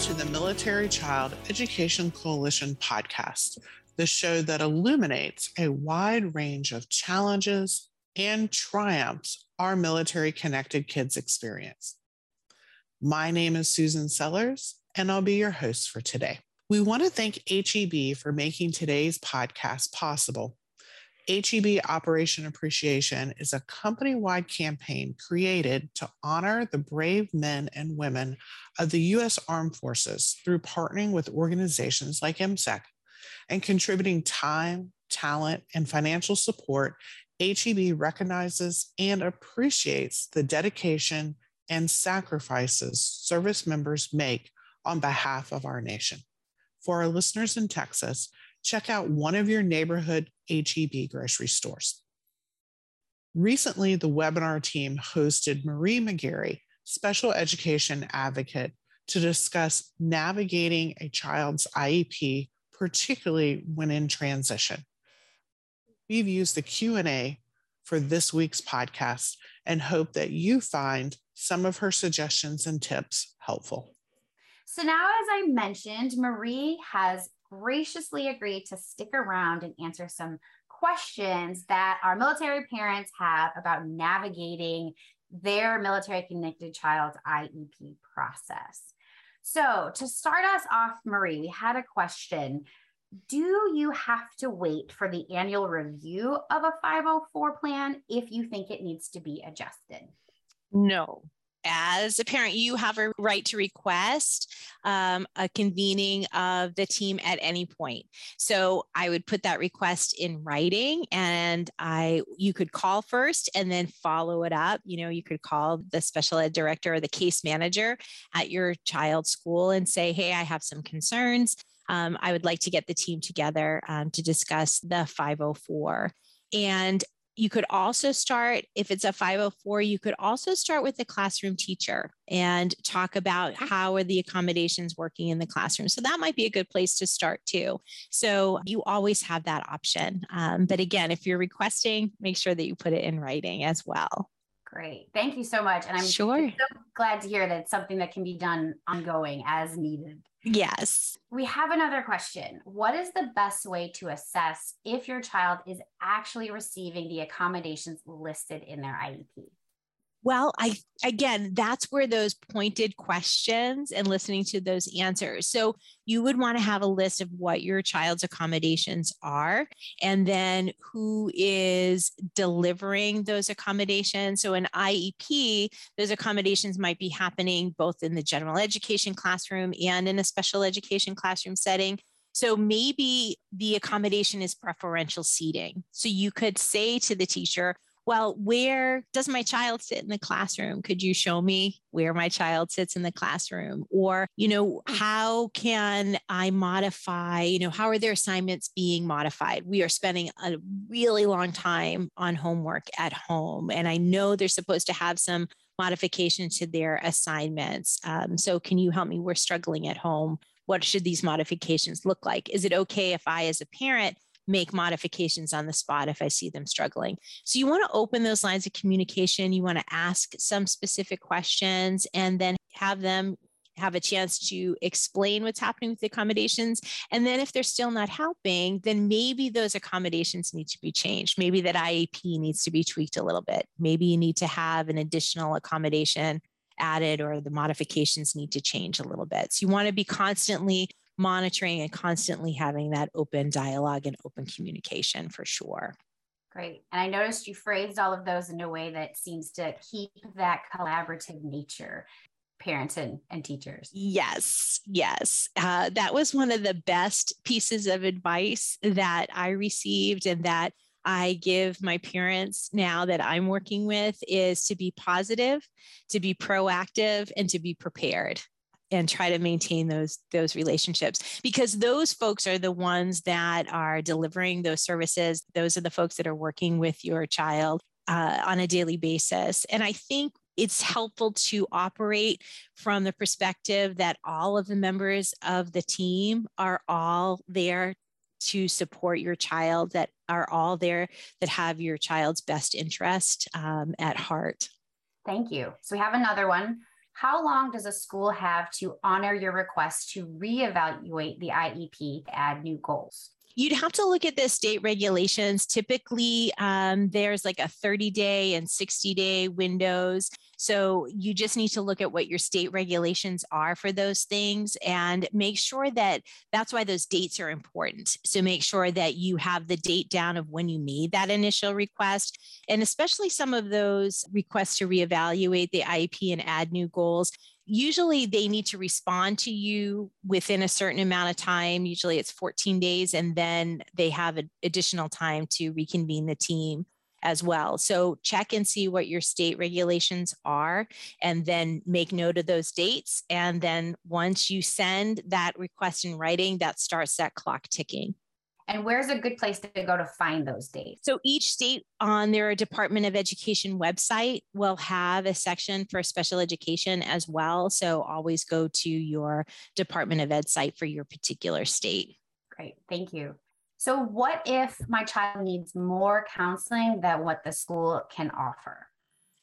To the Military Child Education Coalition podcast, the show that illuminates a wide range of challenges and triumphs our military connected kids experience. My name is Susan Sellers, and I'll be your host for today. We want to thank HEB for making today's podcast possible. HEB Operation Appreciation is a company wide campaign created to honor the brave men and women of the U.S. Armed Forces through partnering with organizations like MCEC and contributing time, talent, and financial support. HEB recognizes and appreciates the dedication and sacrifices service members make on behalf of our nation. For our listeners in Texas, check out one of your neighborhood HEB grocery stores. Recently, the webinar team hosted Marie McGarry, special education advocate, to discuss navigating a child's IEP, particularly when in transition. We've used the Q&A for this week's podcast and hope that you find some of her suggestions and tips helpful. So now, as I mentioned, Marie has graciously agreed to stick around and answer some questions that our military parents have about navigating their military connected child's IEP process. So, to start us off, Marie, we had a question. Do you have to wait for the annual review of a 504 plan if you think it needs to be adjusted? No, as a parent, you have a right to request um, a convening of the team at any point. So I would put that request in writing, and I you could call first and then follow it up. You know, you could call the special ed director or the case manager at your child's school and say, "Hey, I have some concerns. Um, I would like to get the team together um, to discuss the 504." And you could also start, if it's a 504, you could also start with the classroom teacher and talk about how are the accommodations working in the classroom. So that might be a good place to start too. So you always have that option. Um, but again, if you're requesting, make sure that you put it in writing as well. Great. Thank you so much. And I'm sure. so glad to hear that it's something that can be done ongoing as needed. Yes. We have another question. What is the best way to assess if your child is actually receiving the accommodations listed in their IEP? Well, I again, that's where those pointed questions and listening to those answers. So you would want to have a list of what your child's accommodations are and then who is delivering those accommodations. So in IEP, those accommodations might be happening both in the general education classroom and in a special education classroom setting. So maybe the accommodation is preferential seating. So you could say to the teacher, well, where does my child sit in the classroom? Could you show me where my child sits in the classroom? Or, you know, how can I modify, you know, how are their assignments being modified? We are spending a really long time on homework at home. And I know they're supposed to have some modification to their assignments. Um, so, can you help me? We're struggling at home. What should these modifications look like? Is it okay if I, as a parent, make modifications on the spot if I see them struggling. So you want to open those lines of communication. You want to ask some specific questions and then have them have a chance to explain what's happening with the accommodations. And then if they're still not helping, then maybe those accommodations need to be changed. Maybe that IEP needs to be tweaked a little bit. Maybe you need to have an additional accommodation added or the modifications need to change a little bit. So you want to be constantly monitoring and constantly having that open dialogue and open communication for sure. Great. And I noticed you phrased all of those in a way that seems to keep that collaborative nature parents and, and teachers. Yes, yes. Uh, that was one of the best pieces of advice that I received and that I give my parents now that I'm working with is to be positive, to be proactive, and to be prepared and try to maintain those those relationships because those folks are the ones that are delivering those services. Those are the folks that are working with your child uh, on a daily basis. And i think it's helpful to operate from the perspective that all of the members of the team are all there to support your child that are all there that have your child's best interest um, at heart. Thank you. So we have another one how long does a school have to honor your request to reevaluate the IEP add new goals? You'd have to look at the state regulations. Typically, um, there's like a 30 day and 60 day windows. So you just need to look at what your state regulations are for those things and make sure that that's why those dates are important. So make sure that you have the date down of when you made that initial request. And especially some of those requests to reevaluate the IEP and add new goals usually they need to respond to you within a certain amount of time. Usually it's 14 days, and then they have additional time to reconvene the team as well. So check and see what your state regulations are, and then make note of those dates. And then once you send that request in writing, that starts that clock ticking. And where's a good place to go to find those dates? So each state on their Department of Education website will have a section for special education as well. So always go to your Department of Ed site for your particular state. Great, thank you. So, what if my child needs more counseling than what the school can offer?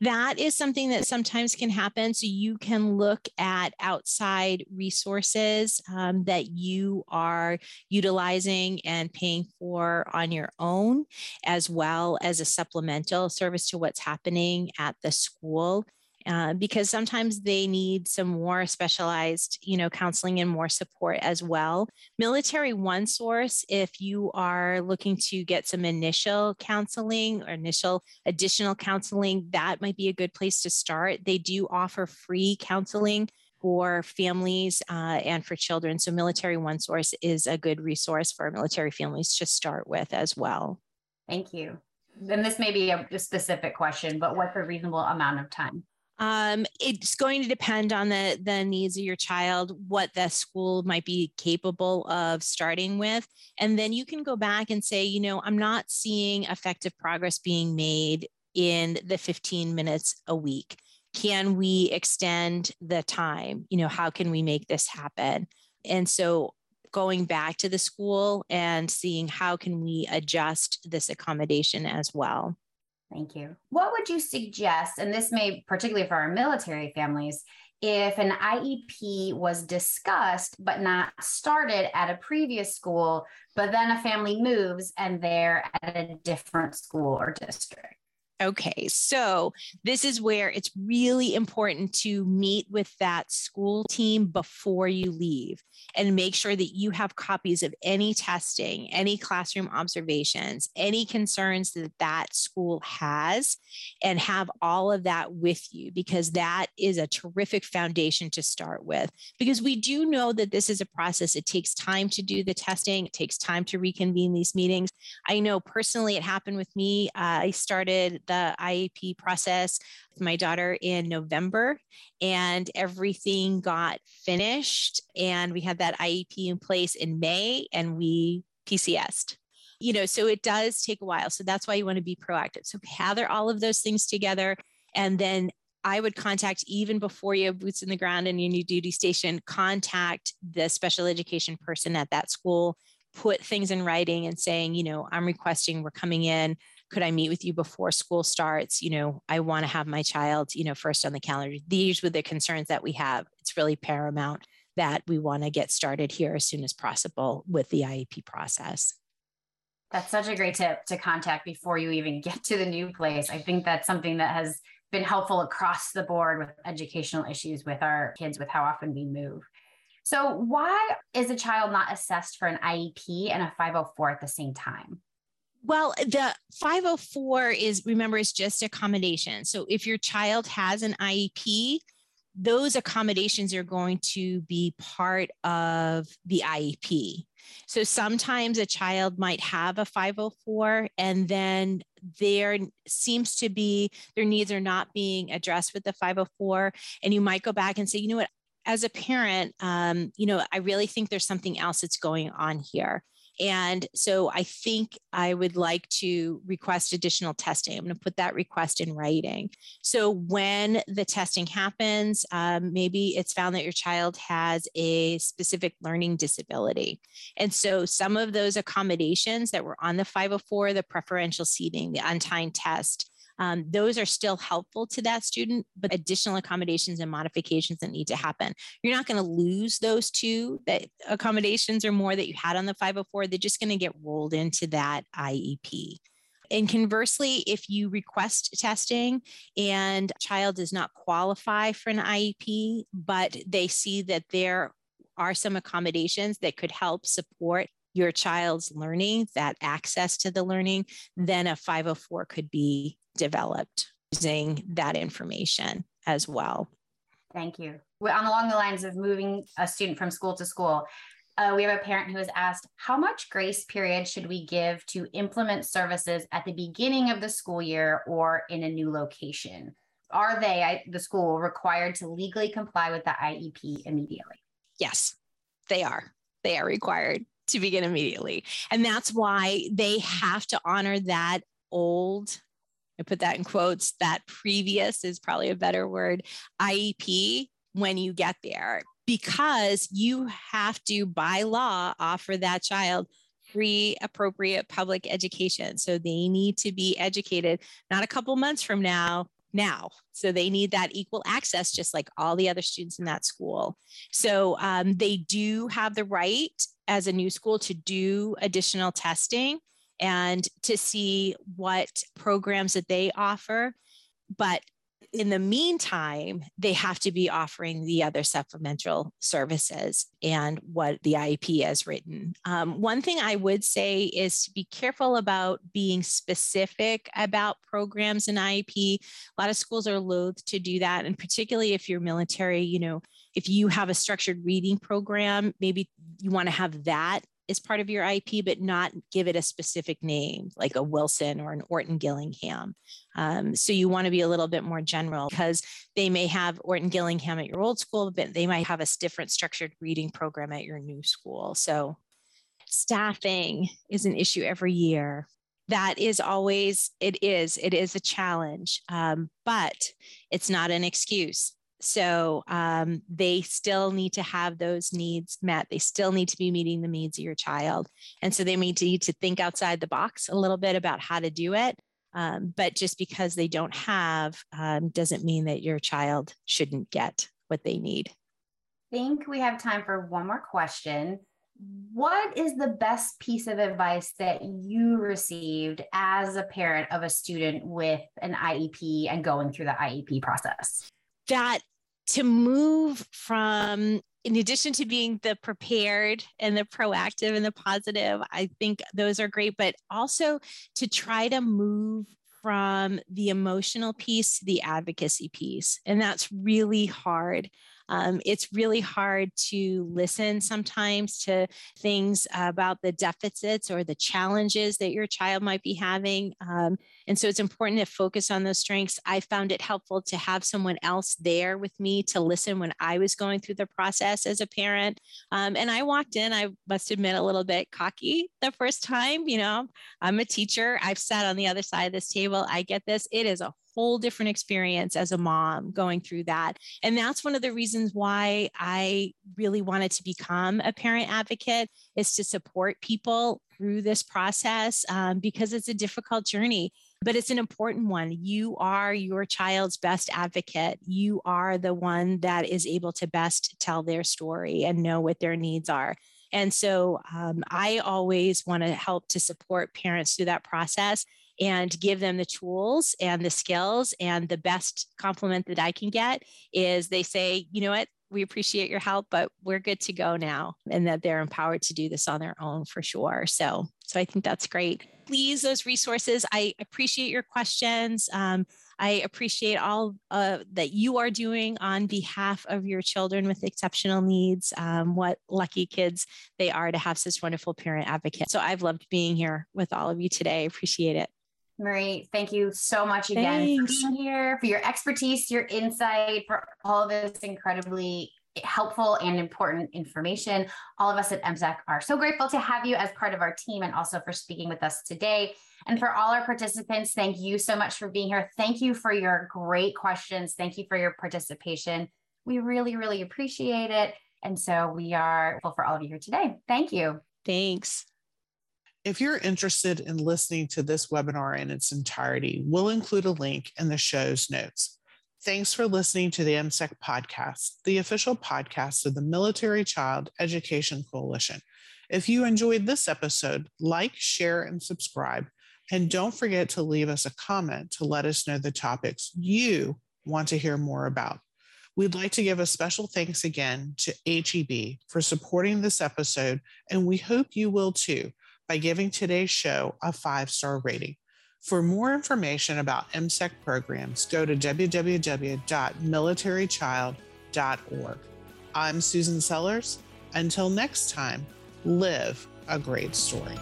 that is something that sometimes can happen. So you can look at outside resources um, that you are utilizing and paying for on your own, as well as a supplemental service to what's happening at the school. Uh, because sometimes they need some more specialized, you know, counseling and more support as well. Military One Source, if you are looking to get some initial counseling or initial additional counseling, that might be a good place to start. They do offer free counseling for families uh, and for children. So Military One Source is a good resource for military families to start with as well. Thank you. And this may be a specific question, but what's a reasonable amount of time? Um, it's going to depend on the, the needs of your child, what the school might be capable of starting with. And then you can go back and say, you know, I'm not seeing effective progress being made in the 15 minutes a week. Can we extend the time? You know, how can we make this happen? And so going back to the school and seeing how can we adjust this accommodation as well. Thank you. What would you suggest, and this may particularly for our military families, if an IEP was discussed but not started at a previous school, but then a family moves and they're at a different school or district? Okay, so this is where it's really important to meet with that school team before you leave and make sure that you have copies of any testing, any classroom observations, any concerns that that school has, and have all of that with you because that is a terrific foundation to start with. Because we do know that this is a process, it takes time to do the testing, it takes time to reconvene these meetings. I know personally it happened with me. Uh, I started the IEP process with my daughter in November, and everything got finished. And we had that IEP in place in May, and we PCSed you know so it does take a while so that's why you want to be proactive so gather all of those things together and then I would contact even before you have boots in the ground in your new duty station, contact the special education person at that school, put things in writing and saying, you know, I'm requesting, we're coming in could I meet with you before school starts? You know, I want to have my child, you know, first on the calendar. These were the concerns that we have. It's really paramount that we want to get started here as soon as possible with the IEP process. That's such a great tip to contact before you even get to the new place. I think that's something that has been helpful across the board with educational issues with our kids, with how often we move. So, why is a child not assessed for an IEP and a 504 at the same time? Well, the 504 is remember, it's just accommodation. So if your child has an IEP, those accommodations are going to be part of the IEP. So sometimes a child might have a 504 and then there seems to be their needs are not being addressed with the 504 and you might go back and say you know what as a parent um, you know i really think there's something else that's going on here and so I think I would like to request additional testing. I'm going to put that request in writing. So when the testing happens, um, maybe it's found that your child has a specific learning disability. And so some of those accommodations that were on the 504, the preferential seating, the untimed test, um, those are still helpful to that student, but additional accommodations and modifications that need to happen. You're not going to lose those two that accommodations or more that you had on the 504. They're just going to get rolled into that IEP. And conversely, if you request testing and child does not qualify for an IEP, but they see that there are some accommodations that could help support your child's learning, that access to the learning, then a 504 could be developed using that information as well. Thank you. On along the lines of moving a student from school to school, uh, we have a parent who has asked, how much grace period should we give to implement services at the beginning of the school year or in a new location? Are they, I, the school, required to legally comply with the IEP immediately? Yes, they are. They are required to begin immediately. And that's why they have to honor that old, I put that in quotes, that previous is probably a better word, IEP when you get there, because you have to, by law, offer that child free, appropriate public education. So they need to be educated not a couple months from now, now. So they need that equal access, just like all the other students in that school. So um, they do have the right as a new school to do additional testing and to see what programs that they offer. But in the meantime, they have to be offering the other supplemental services and what the IEP has written. Um, one thing I would say is to be careful about being specific about programs in IEP. A lot of schools are loath to do that. And particularly if you're military, you know, if you have a structured reading program, maybe you want to have that is part of your IEP, but not give it a specific name like a Wilson or an Orton Gillingham. Um, so you want to be a little bit more general because they may have Orton Gillingham at your old school, but they might have a different structured reading program at your new school. So staffing is an issue every year. That is always, it is, it is a challenge, um, but it's not an excuse. So um, they still need to have those needs met. They still need to be meeting the needs of your child. And so they need to, need to think outside the box a little bit about how to do it. Um, but just because they don't have um, doesn't mean that your child shouldn't get what they need. I think we have time for one more question. What is the best piece of advice that you received as a parent of a student with an IEP and going through the IEP process? That to move from in addition to being the prepared and the proactive and the positive, I think those are great, but also to try to move from the emotional piece to the advocacy piece. And that's really hard. Um, it's really hard to listen sometimes to things about the deficits or the challenges that your child might be having. Um, and so it's important to focus on those strengths. I found it helpful to have someone else there with me to listen when I was going through the process as a parent. Um, and I walked in, I must admit, a little bit cocky the first time. You know, I'm a teacher, I've sat on the other side of this table. I get this. It is a whole different experience as a mom going through that. And that's one of the reasons why I really wanted to become a parent advocate is to support people through this process um, because it's a difficult journey but it's an important one. You are your child's best advocate. You are the one that is able to best tell their story and know what their needs are. And so um, I always want to help to support parents through that process and give them the tools and the skills. And the best compliment that I can get is they say, you know what, we appreciate your help, but we're good to go now. And that they're empowered to do this on their own for sure. So, so I think that's great. Please, those resources. I appreciate your questions. Um, I appreciate all uh, that you are doing on behalf of your children with exceptional needs. Um, what lucky kids they are to have such wonderful parent advocates. So I've loved being here with all of you today. Appreciate it. Marie, thank you so much again Thanks. for being here, for your expertise, your insight, for all of this incredibly helpful and important information. All of us at MCEC are so grateful to have you as part of our team and also for speaking with us today. And for all our participants, thank you so much for being here. Thank you for your great questions. Thank you for your participation. We really, really appreciate it. And so we are grateful for all of you here today. Thank you. Thanks. If you're interested in listening to this webinar in its entirety, we'll include a link in the show's notes. Thanks for listening to the MCEC podcast, the official podcast of the Military Child Education Coalition. If you enjoyed this episode, like, share, and subscribe. And don't forget to leave us a comment to let us know the topics you want to hear more about. We'd like to give a special thanks again to HEB for supporting this episode, and we hope you will too by giving today's show a five star rating. For more information about MCEC programs, go to www.militarychild.org. I'm Susan Sellers. Until next time, live a great story.